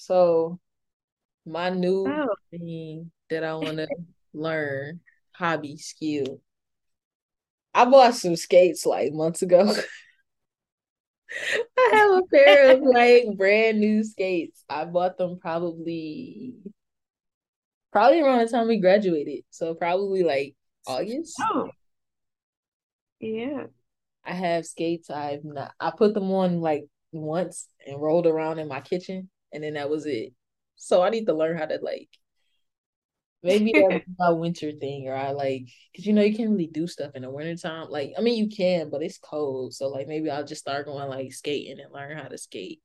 So my new oh. thing that I want to learn, hobby skill. I bought some skates like months ago. I have a pair of like brand new skates. I bought them probably probably around the time we graduated. So probably like August. Oh. Yeah. I have skates. I've not I put them on like once and rolled around in my kitchen and then that was it. So I need to learn how to like maybe that's my winter thing or I like because you know you can't really do stuff in the wintertime. Like I mean you can, but it's cold. So like maybe I'll just start going like skating and learn how to skate.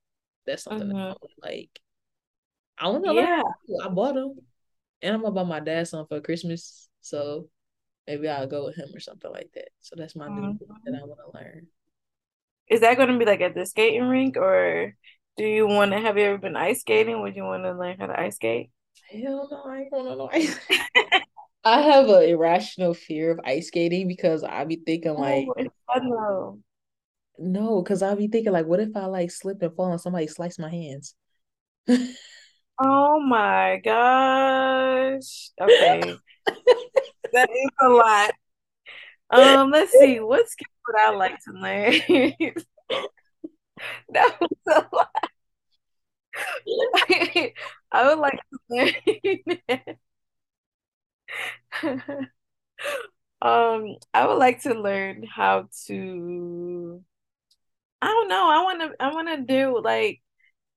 That's something mm-hmm. that I like. I want to yeah. learn. I bought them, and I'm gonna buy my dad some for Christmas. So maybe I'll go with him or something like that. So that's my mm-hmm. new thing that I want to learn. Is that going to be like at the skating rink, or do you want to? Have you ever been ice skating? Would you want to learn how to ice skate? Hell no, I ain't gonna know ice. I have an irrational fear of ice skating because I be thinking oh, like, oh, no, because I be thinking like, what if I like slip and fall and somebody slice my hands? oh my gosh. Okay. that is a lot. Um, let's see. What skill would I like to learn? that was a lot. I would like to learn. um, I would like to learn how to. I don't know. I want to. I want to do like,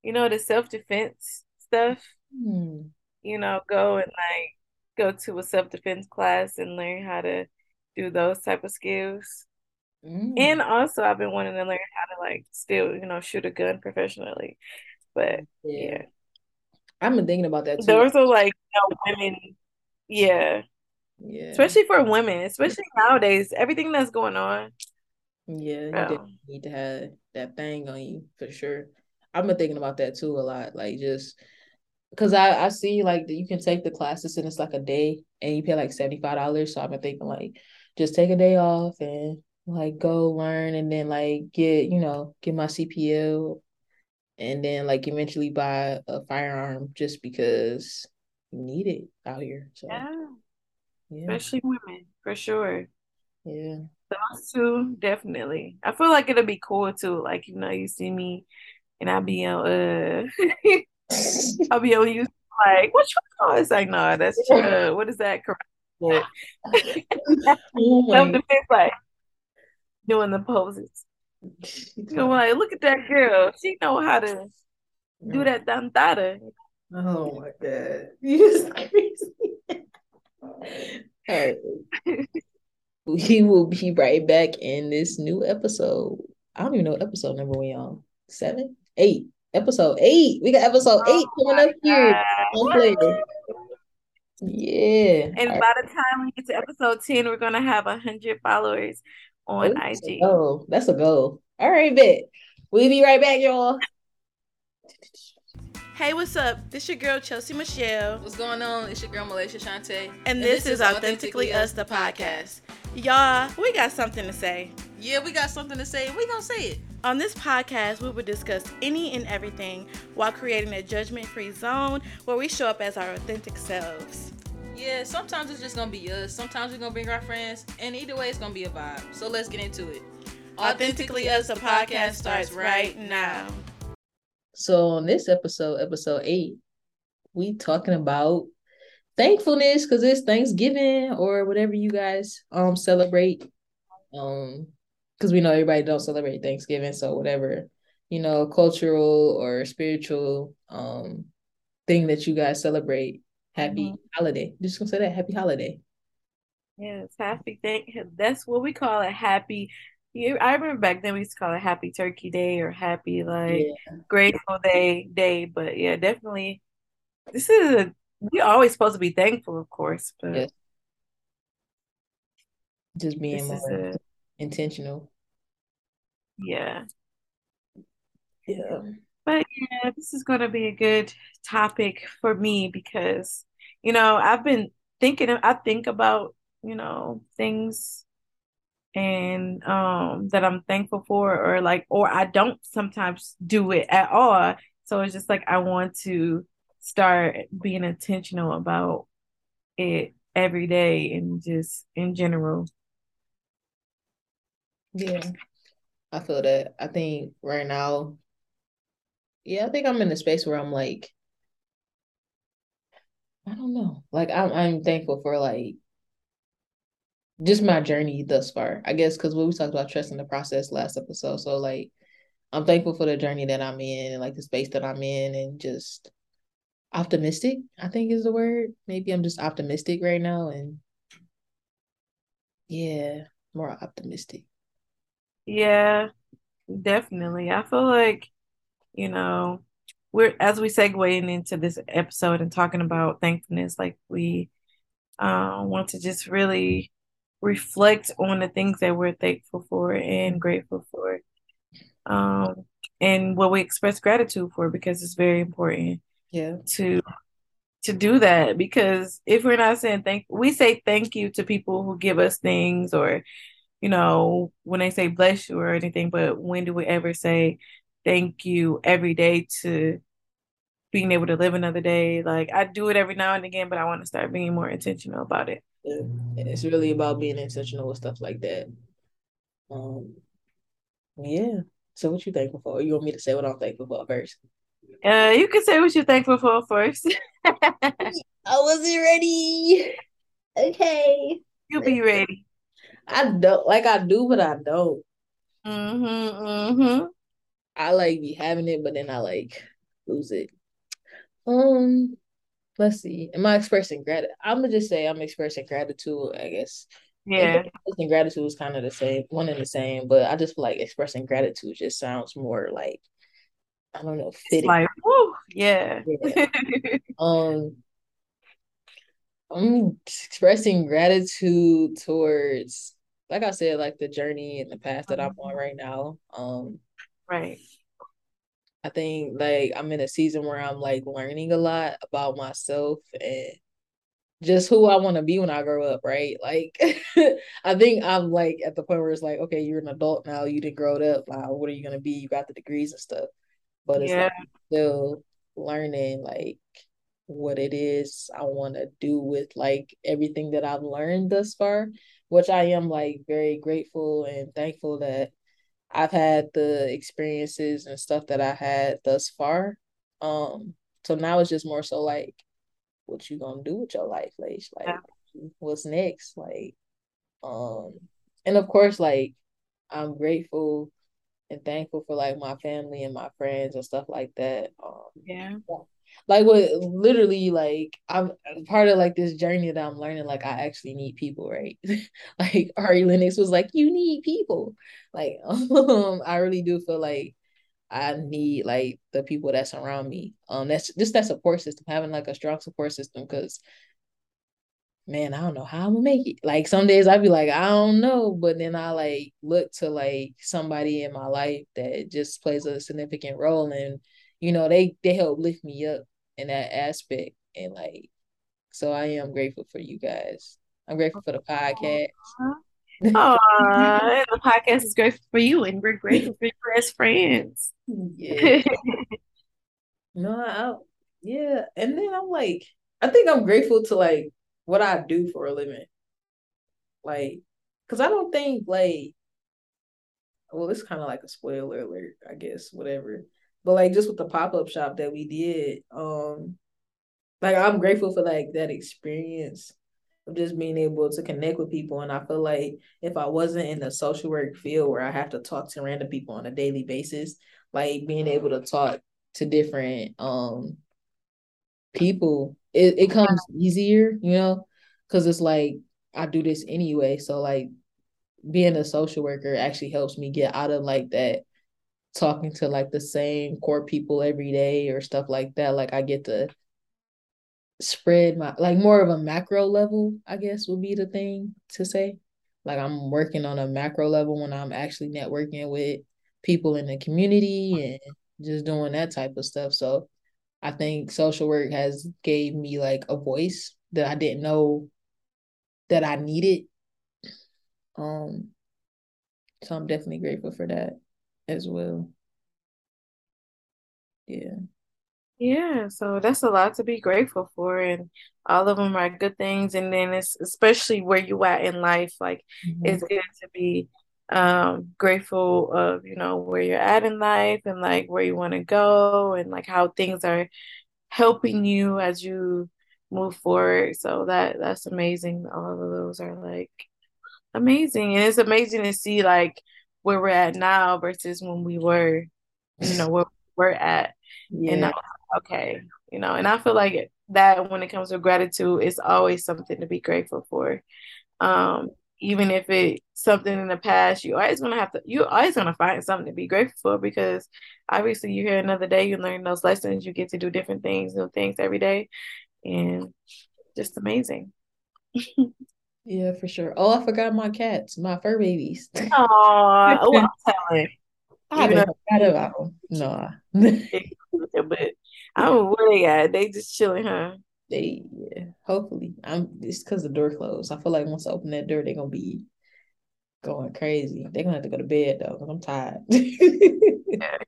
you know, the self defense stuff. Hmm. You know, go and like go to a self defense class and learn how to do those type of skills. Mm. And also, I've been wanting to learn how to like still, you know, shoot a gun professionally. But yeah, yeah. I've been thinking about that too. Those are like you know, women, yeah, yeah, especially for women, especially nowadays, everything that's going on. Yeah, you need to have that thing on you for sure. I've been thinking about that too a lot, like just because I I see like you can take the classes and it's like a day and you pay like seventy five dollars. So I've been thinking like just take a day off and like go learn and then like get you know get my CPL and then like eventually buy a firearm just because you need it out here. So yeah, yeah. especially women for sure. Yeah, those two definitely. I feel like it'll be cool too. Like you know, you see me, and I'll be on uh, I'll be on you like what you call it? It's like no, that's uh, what is that? Correct. oh self defense, like doing the poses. Know, like, look at that girl. She know how to do that dantada. Oh my god. You just crazy. All right. we will be right back in this new episode. I don't even know episode number we on. Seven? Eight. Episode eight. We got episode oh eight coming up here. Yeah. And by the time we get to episode 10, we're gonna have a hundred followers on oh, IG. Oh, that's a goal. All right, bet. We'll be right back, y'all. Hey, what's up? This your girl Chelsea Michelle. What's going on? It's your girl Malaysia Shante. And, and this, this, is Authentically, Authentically Us, the podcast. Y'all, we got something to say. Yeah, we got something to say. We gonna say it. On this podcast, we will discuss any and everything while creating a judgment-free zone where we show up as our authentic selves. Yeah, sometimes it's just gonna be us. Sometimes we're gonna bring our friends, and either way, it's gonna be a vibe. So let's get into it. Authentically Us, a podcast starts right now. So on this episode, episode eight, we talking about thankfulness because it's Thanksgiving or whatever you guys um celebrate. Um, because we know everybody don't celebrate Thanksgiving, so whatever you know, cultural or spiritual um thing that you guys celebrate happy mm-hmm. holiday. Just gonna say that happy holiday. Yes, happy thank that's what we call it happy. I remember back then we used to call it happy turkey day or happy like yeah. grateful day day. But yeah, definitely this is a we always supposed to be thankful, of course, but yes. just being more a, intentional. Yeah. Yeah. But yeah, this is going to be a good topic for me because you know, I've been thinking, I think about, you know, things and um that I'm thankful for or like or I don't sometimes do it at all. So it's just like I want to start being intentional about it every day and just in general. Yeah. I feel that. I think right now, yeah, I think I'm in a space where I'm like, I don't know. Like I'm I'm thankful for like just my journey thus far. I guess because we talked about trusting the process last episode. So like I'm thankful for the journey that I'm in and like the space that I'm in and just optimistic, I think is the word. Maybe I'm just optimistic right now and yeah, more optimistic. Yeah, definitely. I feel like, you know, we're as we segueing into this episode and talking about thankfulness, like we uh, want to just really reflect on the things that we're thankful for and grateful for. Um, and what we express gratitude for because it's very important yeah to to do that because if we're not saying thank we say thank you to people who give us things or you know when they say bless you or anything but when do we ever say thank you every day to being able to live another day like i do it every now and again but i want to start being more intentional about it yeah. it's really about being intentional with stuff like that um yeah so what you thankful for you want me to say what i'm thankful for first uh, you can say what you're thankful for first. I wasn't ready. Okay. You'll be ready. I don't like I do, but I don't. Mm-hmm. Mm-hmm. I like be having it, but then I like lose it. Um, let's see. Am I expressing gratitude? I'm gonna just say I'm expressing gratitude. I guess. Yeah. And gratitude is kind of the same, one and the same, but I just feel like expressing gratitude just sounds more like I don't know, fitting. Like, woo, yeah. yeah. um, I'm expressing gratitude towards, like I said, like the journey and the path that I'm on right now. Um, right. I think like I'm in a season where I'm like learning a lot about myself and just who I want to be when I grow up, right? Like, I think I'm like at the point where it's like, okay, you're an adult now, you didn't grow up. Now, what are you gonna be? You got the degrees and stuff but it's yeah. like still learning like what it is I want to do with like everything that I've learned thus far, which I am like very grateful and thankful that I've had the experiences and stuff that I had thus far. Um, so now it's just more so like, what you gonna do with your life, like, like yeah. what's next, like, um, and of course, like, I'm grateful and thankful for like my family and my friends and stuff like that. Um, yeah. Like what literally like I'm part of like this journey that I'm learning like I actually need people, right? like Ari Lennox was like, You need people. Like um I really do feel like I need like the people that surround me. Um that's just that support system, having like a strong support system because man, I don't know how I'm gonna make it. Like some days I'd be like, I don't know, but then I like look to like somebody in my life that just plays a significant role and you know, they they help lift me up in that aspect. And like so I am grateful for you guys. I'm grateful for the podcast. Oh, the podcast is grateful for you and we're grateful for your best friends. Yeah. no, I, yeah. And then I'm like, I think I'm grateful to like what I do for a living. Like, cause I don't think like, well, it's kind of like a spoiler alert, I guess, whatever. But like, just with the pop up shop that we did, um, like I'm grateful for like that experience of just being able to connect with people. And I feel like if I wasn't in the social work field where I have to talk to random people on a daily basis, like being able to talk to different um people it, it comes easier, you know, because it's like I do this anyway. So like being a social worker actually helps me get out of like that talking to like the same core people every day or stuff like that. Like I get to spread my like more of a macro level, I guess would be the thing to say. Like I'm working on a macro level when I'm actually networking with people in the community and just doing that type of stuff. So I think social work has gave me like a voice that I didn't know that I needed. Um so I'm definitely grateful for that as well. Yeah. Yeah, so that's a lot to be grateful for, and all of them are good things. And then it's especially where you at in life, like Mhm. it's good to be um grateful of, you know, where you're at in life and like where you want to go and like how things are helping you as you move forward. So that that's amazing. All of those are like amazing. And it's amazing to see like where we're at now versus when we were, you know, where we're at. And Yeah. now, okay, you know, and I feel like that when it comes to gratitude, it's always something to be grateful for. Um, even if it's something in the past, you always gonna have to you always gonna find something to be grateful for because obviously you're here another day, you learn those lessons, you get to do different things, new things every day, and just amazing. Yeah, for sure. Oh, I forgot my cats, my fur babies. Aw, oh, I'm telling. I Even haven't forgot about them. No. but I don't know where they at. They just chilling, huh? They yeah, hopefully. I'm it's because the door closed. I feel like once I open that door, they're gonna be going crazy. They're gonna have to go to bed though, because I'm tired. Yeah.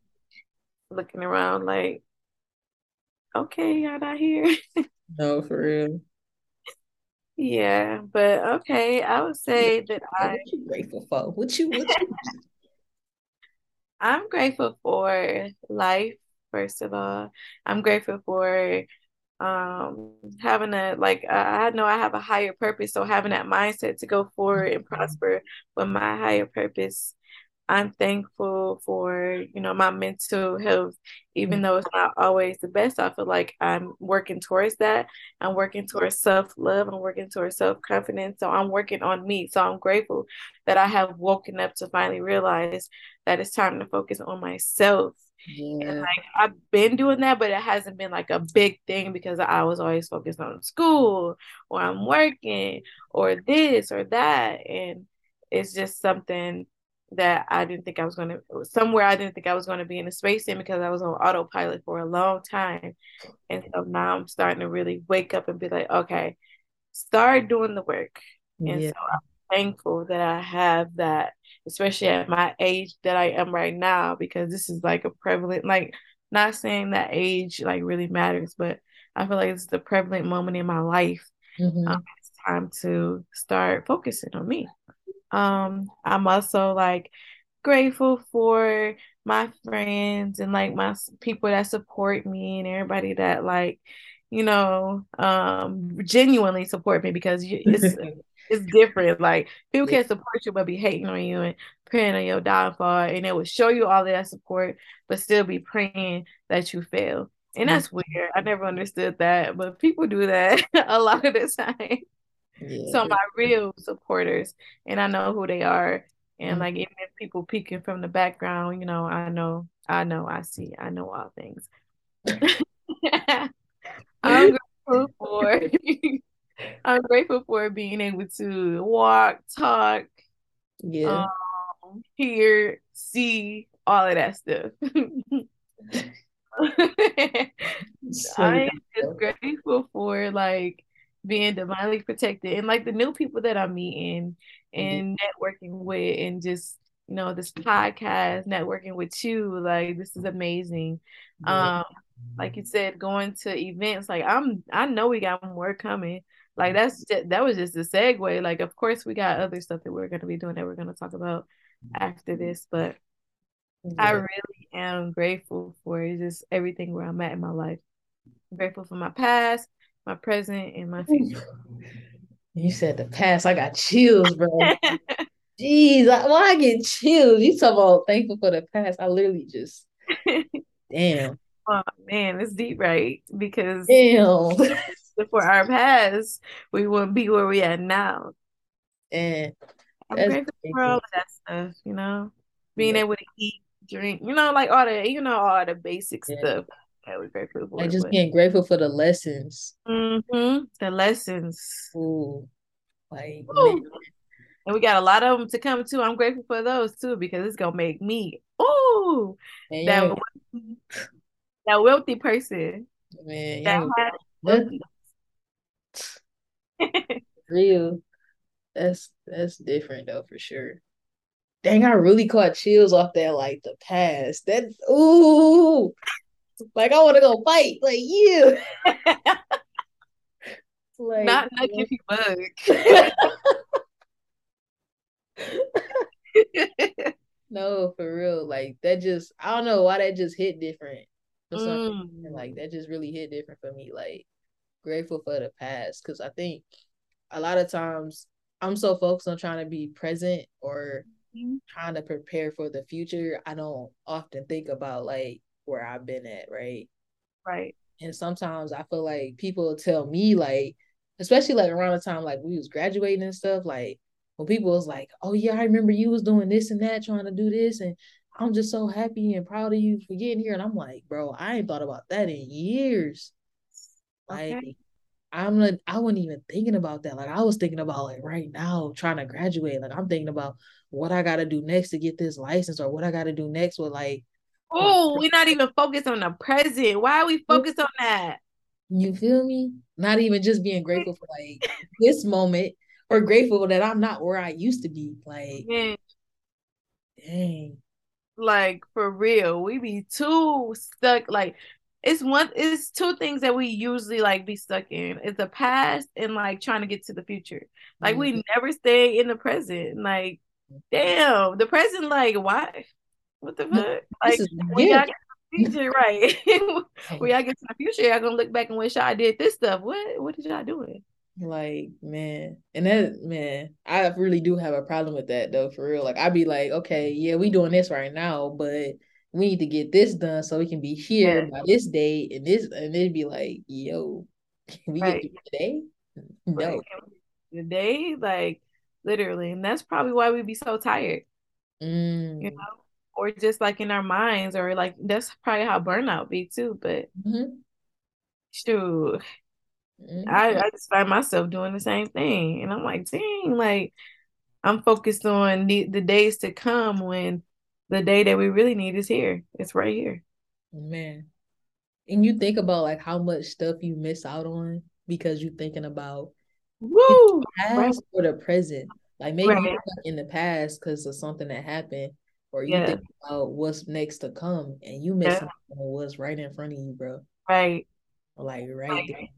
Looking around like, okay, y'all not here. No, for real. Yeah, but okay, I would say that I What you grateful for? What you what you I'm grateful for life, first of all. I'm grateful for um having a like I I know I have a higher purpose, so having that mindset to go forward and prosper with my higher purpose. I'm thankful for, you know, my mental health, even mm. though it's not always the best. I feel like I'm working towards that. I'm working towards self-love. I'm working towards self-confidence. So I'm working on me. So I'm grateful that I have woken up to finally realize that it's time to focus on myself. And Yeah. like I've been doing that, but it hasn't been like a big thing because I was always focused on school or I'm working or this or that. And it's just something that I didn't think I was going to, somewhere I didn't think I was going to be in a space in because I was on autopilot for a long time. And so now I'm starting to really wake up and be like, okay, start doing the work. And Yeah. so I'm thankful that I have that, especially at my age that I am right now, because this is like a prevalent, like, not saying that age like really matters, but I feel like it's the prevalent moment in my life. Mhm. Um, it's time to start focusing on me. Um, I'm also like grateful for my friends and like my people that support me and everybody that like, you know, um, genuinely support me because it's it's different. Like people can support you but be hating on you and praying on your downfall, and it will show you all that support, but still be praying that you fail. And that's weird. I never understood that, but people do that a lot of the time. Yeah. My real supporters, and I know who they are. And Mhm. like even if people peeking from the background, you know, I know, I know, I see, I know all things. I'm grateful for I'm grateful for being able to walk, talk, Yeah. um, hear, see, all of that stuff. So I am just grateful for like being divinely protected. And like the new people that I'm meeting and networking with and just you know this podcast networking with you like this is amazing. Yeah. um like you said going to events like I'm I know we got more coming. Like that's just, that was just a segue. Like of course we got other stuff that we're going to be doing that we're going to talk about after this but I really am grateful for just everything where I'm at in my life. I'm grateful for my past, my present, and my future. You said the past. I got chills, bro. Jeez, I, why I get chills? You talk about thankful for the past. I literally just damn, oh man, it's deep, right? Because damn. for our past, we wouldn't be where we at now. and I'm grateful for all of that stuff, you know, being Yeah. able to eat, drink, you know, like all the, you know, all the basic Yeah. stuff that we're grateful for. like just but- being grateful for the lessons. Mhm, the lessons. Ooh, like Ooh. And we got a lot of them to come too. I'm grateful for those too because it's gonna make me ooh man, that y'all, that wealthy person man, that that's wealthy. real. That's that's different though for sure. Dang, I really caught chills off that like the past. That ooh, like I want to go fight. Like you. like, Not not if you bug. no, for real. Like that just I don't know why that just hit different. For Mm. Like that just really hit different for me. Like grateful for the past. Cause I think a lot of times I'm so focused on trying to be present or trying to prepare for the future. I don't often think about like where I've been at, right? Right. And sometimes I feel like people tell me like, especially like around the time like we was graduating and stuff, like when people was like, Oh yeah, I remember you was doing this and that, trying to do this, and I'm just so happy and proud of you for getting here. And I'm like, bro, I ain't thought about that in years. Like Okay. I'm not I wasn't even thinking about that. Like I was thinking about like right now trying to graduate. Like I'm thinking about what I gotta do next to get this license or what I gotta do next with like Oh, we're not even focused on the present. Why are we focused on that? You feel me? Not even just being grateful for like this moment or grateful that I'm not where I used to be. Like, Man, dang. like for real, we be too stuck. Like it's one, it's two things that we usually like be stuck in. It's the past and like trying to get to the future. Like Mm-hmm. we never stay in the present. Like, damn, the present. Like, why? What the fuck? Like, This is a we gotta get to the future, right? we gotta get to the future. Y'all gonna look back and wish I did this stuff. What? What did y'all doing? Like, man. And that man, I really do have a problem with that though, for real. Like I'd be like, okay, yeah, we doing this right now, but we need to get this done so we can be here by this date and this and it'd be like, yo, can we Right. get today? No. Like, the day, like literally, and that's probably why we'd be so tired. Mm. you know, or just like in our minds, or like that's probably how burnout be too. But Mhm. shoot, Mhm. I, I just find myself doing the same thing, and I'm like, dang, like I'm focused on the, the days to come when the day that we really need is here. It's right here. Man. And you think about like how much stuff you miss out on because you're thinking about Woo! past or the present. Like maybe Right. in the past because of something that happened, or you Yeah. think about what's next to come and you miss Yeah. what's right in front of you, bro. Right. Like right Right. there.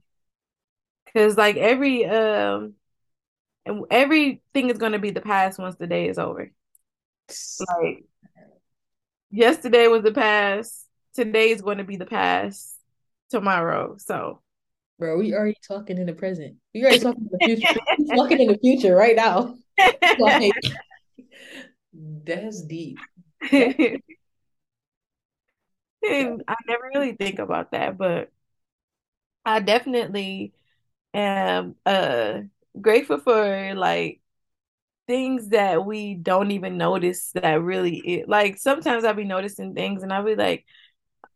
Because like every um and everything is gonna be the past once the day is over. Like yesterday was the past, today is going to be the past tomorrow. So Bro, we already talking in the present. We already talking in the future. Talking in the future right now. Like that's deep. And I never really think about that, but I definitely am uh grateful for like things that we don't even notice that really it like sometimes I'll be noticing things and I'll be like,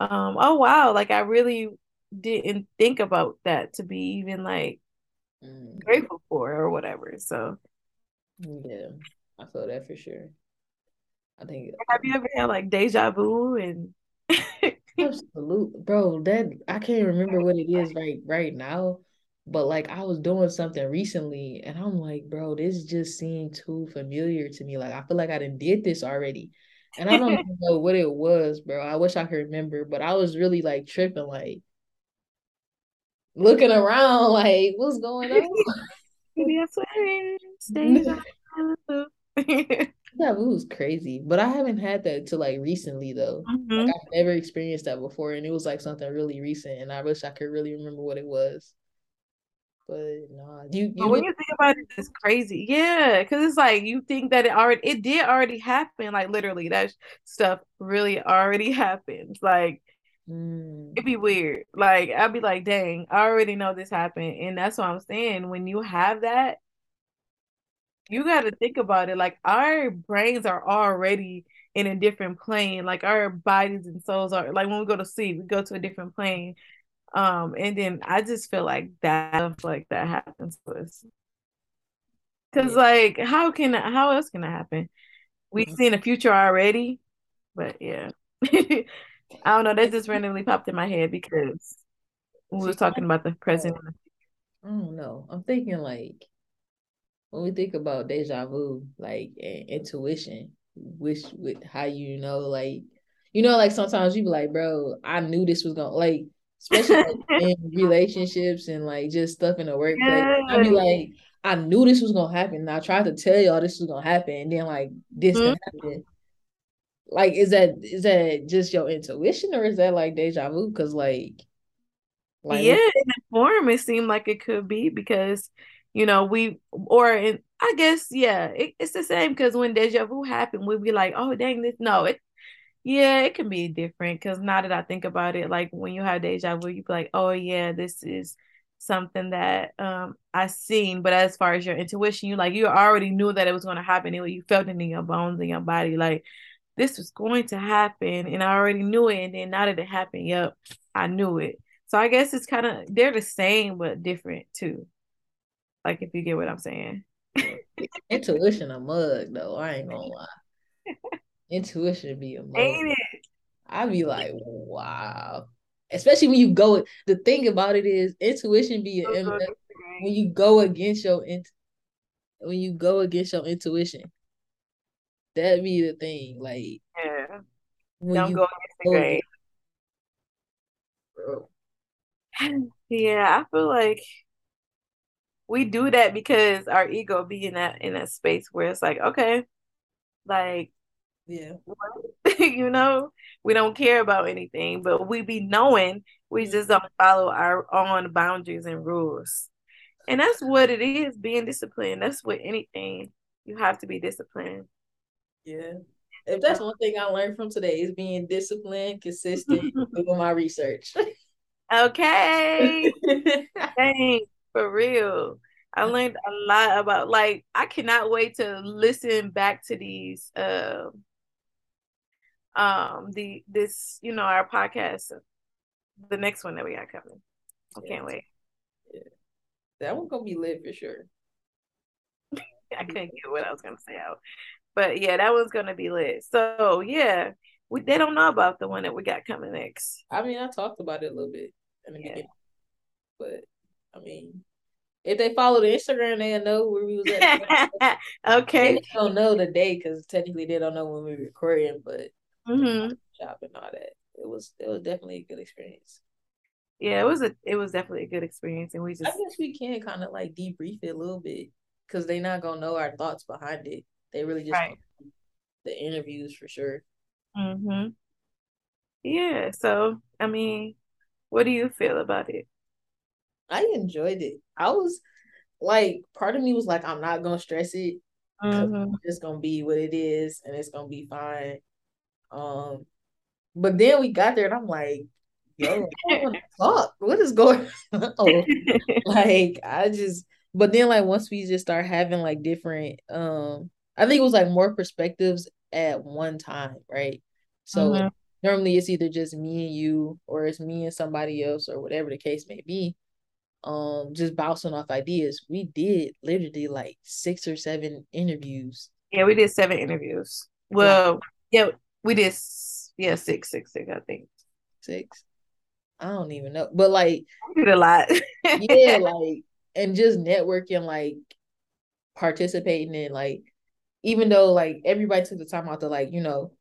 um, oh wow, like I really didn't think about that to be even like Mm, grateful for or whatever. So yeah, I feel that for sure. I think have you ever had like deja vu and Absolutely, bro. That I can't remember what it is right right now, but like I was doing something recently, and I'm like, bro, this just seemed too familiar to me. Like I feel like I done did this already, and I don't know what it was, bro. I wish I could remember, but I was really like tripping, like looking around, like what's going on? maybe I swear it was crazy, but I haven't had that till like recently though. Mhm. Like I've never experienced that before, and it was like something really recent, and I wish I could really remember what it was. But nah, you But when you think about it, it's crazy. Yeah, because it's like you think that it already it did already happen. Like literally, that stuff really already happened. Like Mm, it'd be weird. Like I'd be like, dang, I already know this happened. And that's what I'm saying. When you have that, you got to think about it. Like our brains are already in a different plane. Like our bodies and souls are like when we go to sleep, we go to a different plane. Um, and then I just feel like that like that happens to us. Cause like how can how else can it happen? We've Mhm. seen the future already, but yeah. I don't know, that just randomly popped in my head because we was talking about the present. I don't know. I'm thinking like when we think about deja vu, like and intuition, which with how you know, like you know, like sometimes you be like, bro, I knew this was gonna like, especially in relationships and like just stuff in the workplace. Yeah. I'd be like, I knew this was gonna happen. And I tried to tell y'all this was gonna happen, and then like this mm-hmm. happen. Like, is that is that just your intuition or is that like deja vu? Because like, like yeah, in the form it seemed like it could be because you know we or in I guess yeah, it, it's the same because when deja vu happened, we'd be like, oh dang this. No, it yeah, it can be different because now that I think about it, like when you have deja vu, you be like, oh yeah, this is something that um I seen. But as far as your intuition, you like you already knew that it was going to happen. You felt it in your bones in your body, like this was going to happen, and I already knew it. And then now that it happened, yep, I knew it. So I guess it's kind of they're the same but different too. Like if you get what I'm saying. Intuition a mug though. I ain't gonna lie. Intuition be a mug. Ain't it? I'd be like, wow. Especially when you go. The thing about it is, intuition be a, when you go against your int, when you go against your intuition. That be the thing. Like, yeah. Don't go against the grain. Yeah, I feel like we do that because our ego be in that in that space where it's like, okay, like yeah, you know, we don't care about anything, but we be knowing we mm-hmm. just don't follow our own boundaries and rules. And that's what it is, being disciplined. That's what anything you have to be disciplined. Yeah. If that's one thing I learned from today is being disciplined, consistent, doing my research. Okay. Dang, for real. I learned a lot about like I cannot wait to listen back to these uh, um the this you know our podcast the next one that we got coming. I yeah. can't wait. Yeah. That one gonna be lit for sure. I couldn't get what I was gonna say out. But yeah, that one's gonna be lit. So yeah, we they don't know about the one that we got coming next. I mean, I talked about it a little bit in the yeah. beginning, but I mean, if they follow the Instagram, they'll know where we was at. okay, they don't know the day because technically they don't know when we were recording, but mm-hmm. shop and all that. It was it was definitely a good experience. Yeah, it was a it was definitely a good experience, and we just I guess we can kind of like debrief it a little bit because they're not gonna know our thoughts behind it. They really just right. the interviews for sure. Mm-hmm. Yeah. So I mean, what do you feel about it? I enjoyed it. I was like, part of me was like, I'm not gonna stress it. Mm-hmm. It's gonna be what it is, and it's gonna be fine. Um, but then we got there, and I'm like, yo, I want to talk. What is going on? like, I just. But then, like, once we just start having like different, um, I think it was like more perspectives at one time, right? So mm-hmm. normally it's either just me and you, or it's me and somebody else, or whatever the case may be. Um, just bouncing off ideas. We did literally like six or seven interviews. Yeah, we did seven interviews. Well, yeah, we did. Yeah, six, six, six. I think six. I don't even know, but like we did a lot. yeah, like and just networking, like participating in like even though like everybody took the time out to like you know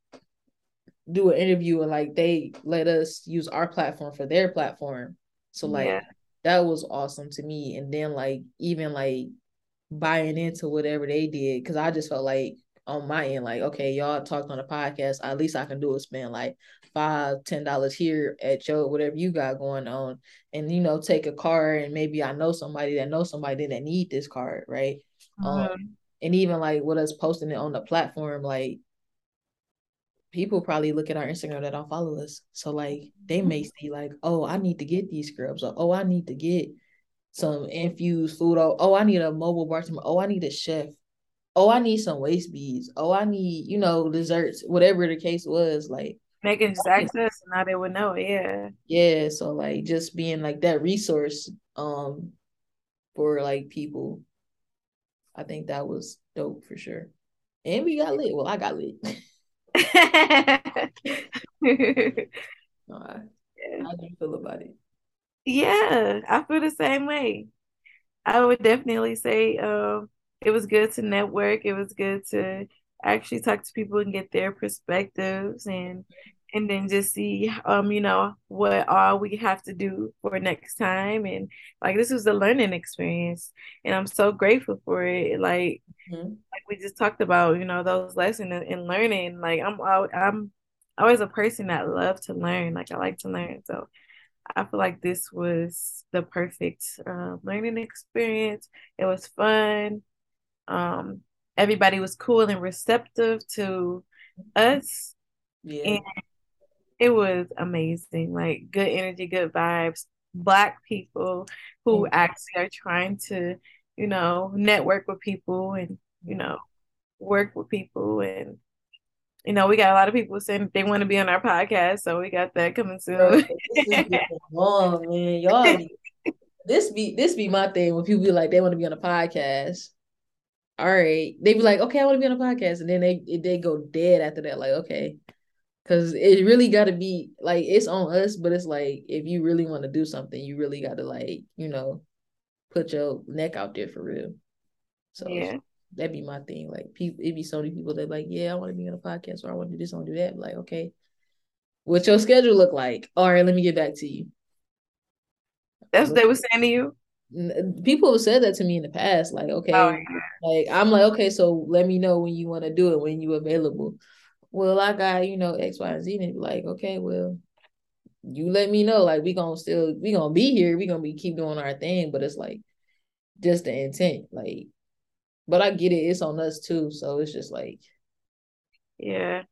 do an interview and like they let us use our platform for their platform so like yeah. That was awesome to me and then like even like buying into whatever they did because i just felt like on my end like okay y'all talked on a podcast at least i can do is spend like five ten dollars here at your whatever you got going on and you know take a card and maybe i know somebody that knows somebody that need this card right mm-hmm. um and even like with us posting it on the platform, like people probably look at our Instagram that don't follow us. So like they may mm-hmm. see like, oh, I need to get these scrubs, or oh, I need to get some infused food. Oh, oh, I need a mobile bartender. Oh, I need a chef. Oh, I need some waist beads. Oh, I need, you know, desserts, whatever the case was. Like making just access and now they would know, yeah. Yeah. So like just being like that resource um for like people I think that was dope for sure. And we got lit. Well, I got lit. uh, how do you feel about it? Yeah, I feel the same way. I would definitely say um, it was good to network. It was good to actually talk to people and get their perspectives and and then just see um you know what all we have to do for next time. And like this was a learning experience and i'm so grateful for it. Like mm-hmm. like we just talked about you know those lessons and, learning. Like i'm i'm always a person that love to learn. Like i like to learn. So i feel like this was the perfect uh, learning experience. It was fun. Um everybody was cool and receptive to us. Yeah. And it was amazing. Like good energy, good vibes. Black people who mm-hmm. actually are trying to, you know, network with people and, you know, work with people and you know, we got a lot of people saying they want to be on our podcast, so we got that coming soon. oh man, y'all. this be this be my thing when people be like they want to be on a podcast. All right, they be like, okay, I want to be on a podcast, and then they they go dead after that. Like, okay, Cause it really gotta be like it's on us, but it's like if you really want to do something, you really gotta like, you know, put your neck out there for real. So yeah. that'd be my thing. Like people it'd be so many people that like, yeah, I want to be on a podcast or I want to do this, I want to do that. Like, okay. What your schedule look like? All right, let me get back to you. That's what they were saying to you. People have said that to me in the past. Like, oh, okay, oh, yeah. like I'm like, okay, so let me know when you want to do it, when you available well, I got, you know, X, Y, and Z. And be like, okay, well, you let me know. Like, we gonna still, we gonna be here. We gonna be keep doing our thing. But it's like, just the intent. Like, but I get it. It's on us too. So it's just like, yeah,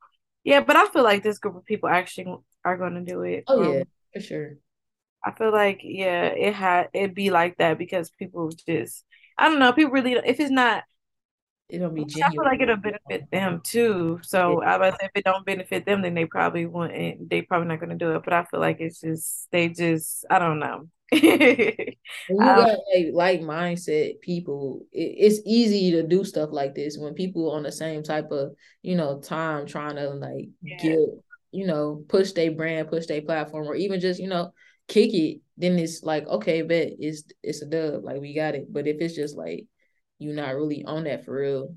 yeah. But I feel like this group of people actually are gonna do it. Oh um, yeah, for sure. I feel like yeah, it had it be like that because people just I don't know. People really if it's not it'll be genuine. I feel like it'll benefit them too. So yeah. I was if it don't benefit them, then they probably won't. They probably not gonna do it. But I feel like it's just they just I don't know. you got like like mindset people, it, it's easy to do stuff like this when people on the same type of you know time trying to like yeah. get you know push their brand, push their platform, or even just you know kick it. Then it's like okay, bet it's it's a dub, like we got it. But if it's just like you're not really on that for real.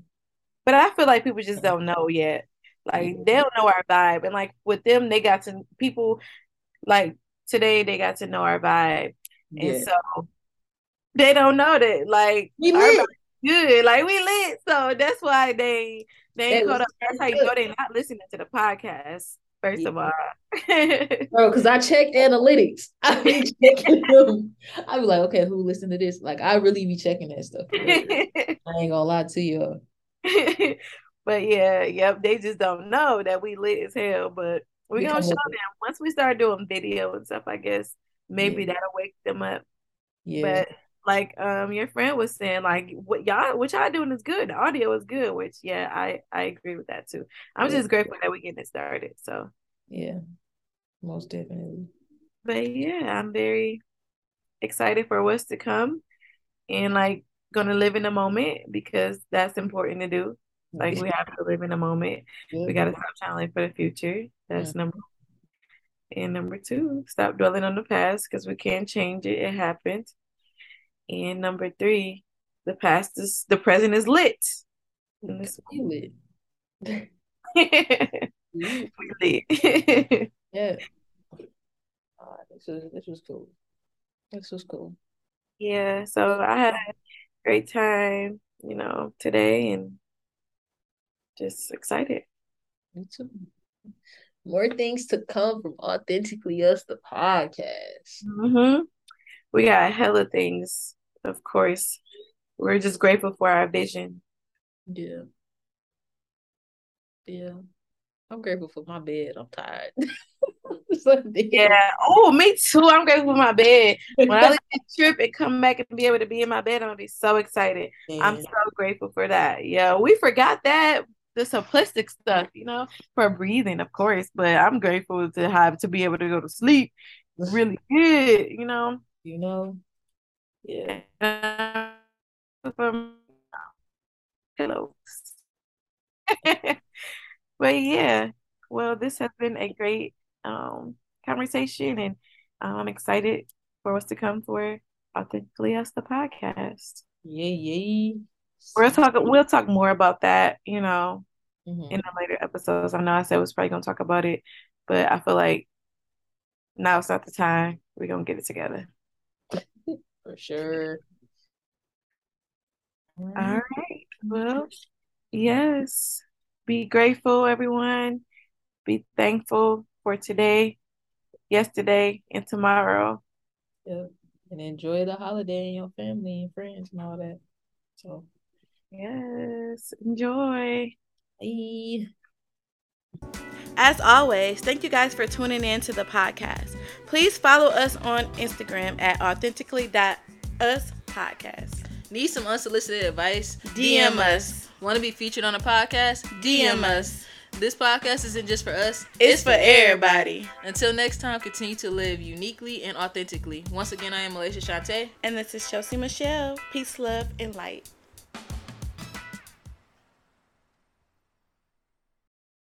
But I feel like people just don't know yet. Like they don't know our vibe. And like with them, they got to people like today they got to know our vibe. Yeah. And so they don't know that like we lit. good. Like we lit. So that's why they they ain't caught up. That's how you know they're not listening to the podcast. First yeah. of all, bro, because I check analytics. I be checking them. I be like, okay, who listened to this? Like, I really be checking that stuff. I ain't gonna lie to you. but yeah, yep, they just don't know that we lit as hell. But we, we gonna show them once we start doing video and stuff. I guess maybe yeah. that'll wake them up. Yeah. But like um your friend was saying, like what y'all what y'all doing is good. The audio is good, which yeah, I I agree with that too. I'm yeah. just grateful that we're getting it started. So yeah, most definitely. But yeah, I'm very excited for what's to come, and like gonna live in the moment because that's important to do. Like we have to live in the moment. Yeah. We gotta stop channeling for the future. That's yeah. number. And number two, stop dwelling on the past because we can't change it. It happened. And number three, the past is the present is lit. And this lit. lit. yeah. Uh, this was this was cool. This was cool. Yeah. So I had a great time, you know, today and just excited. Me too. More things to come from Authentically Us, the podcast. Mm-hmm. We got a hella things of course, we're just grateful for our vision. Yeah. Yeah. I'm grateful for my bed. I'm tired. yeah. Oh, me too. I'm grateful for my bed. When I leave the trip and come back and be able to be in my bed, I'm gonna be so excited. I'm so grateful for that. Yeah, we forgot that the simplistic stuff, you know, for breathing, of course. But I'm grateful to have to be able to go to sleep really good, you know. You know, yeah. From pillows. but yeah, well, this has been a great um, conversation, and I'm excited for what's to come for Authentically Us, the podcast. Yeah, yeah. We'll talk. We'll talk more about that. You know, mm-hmm. in the later episodes. I know I said I was probably gonna talk about it but I feel like now it's not the time. We're gonna get it together. For sure. All right. Well, yes. Be grateful, everyone. Be thankful for today, yesterday, and tomorrow. Yep. And enjoy the holiday and your family and friends and all that. So, yes, enjoy. Bye. As always, thank you guys for tuning in to the podcast. Please follow us on Instagram at authentically.uspodcast. Need some unsolicited advice? DM us. Want to be featured on a podcast? DM us. This podcast isn't just for us, It's for everybody. Until next time, continue to live uniquely and authentically. Once again, I am Malaysia Shante. And this is Chelsea Michelle. Peace, love, and light.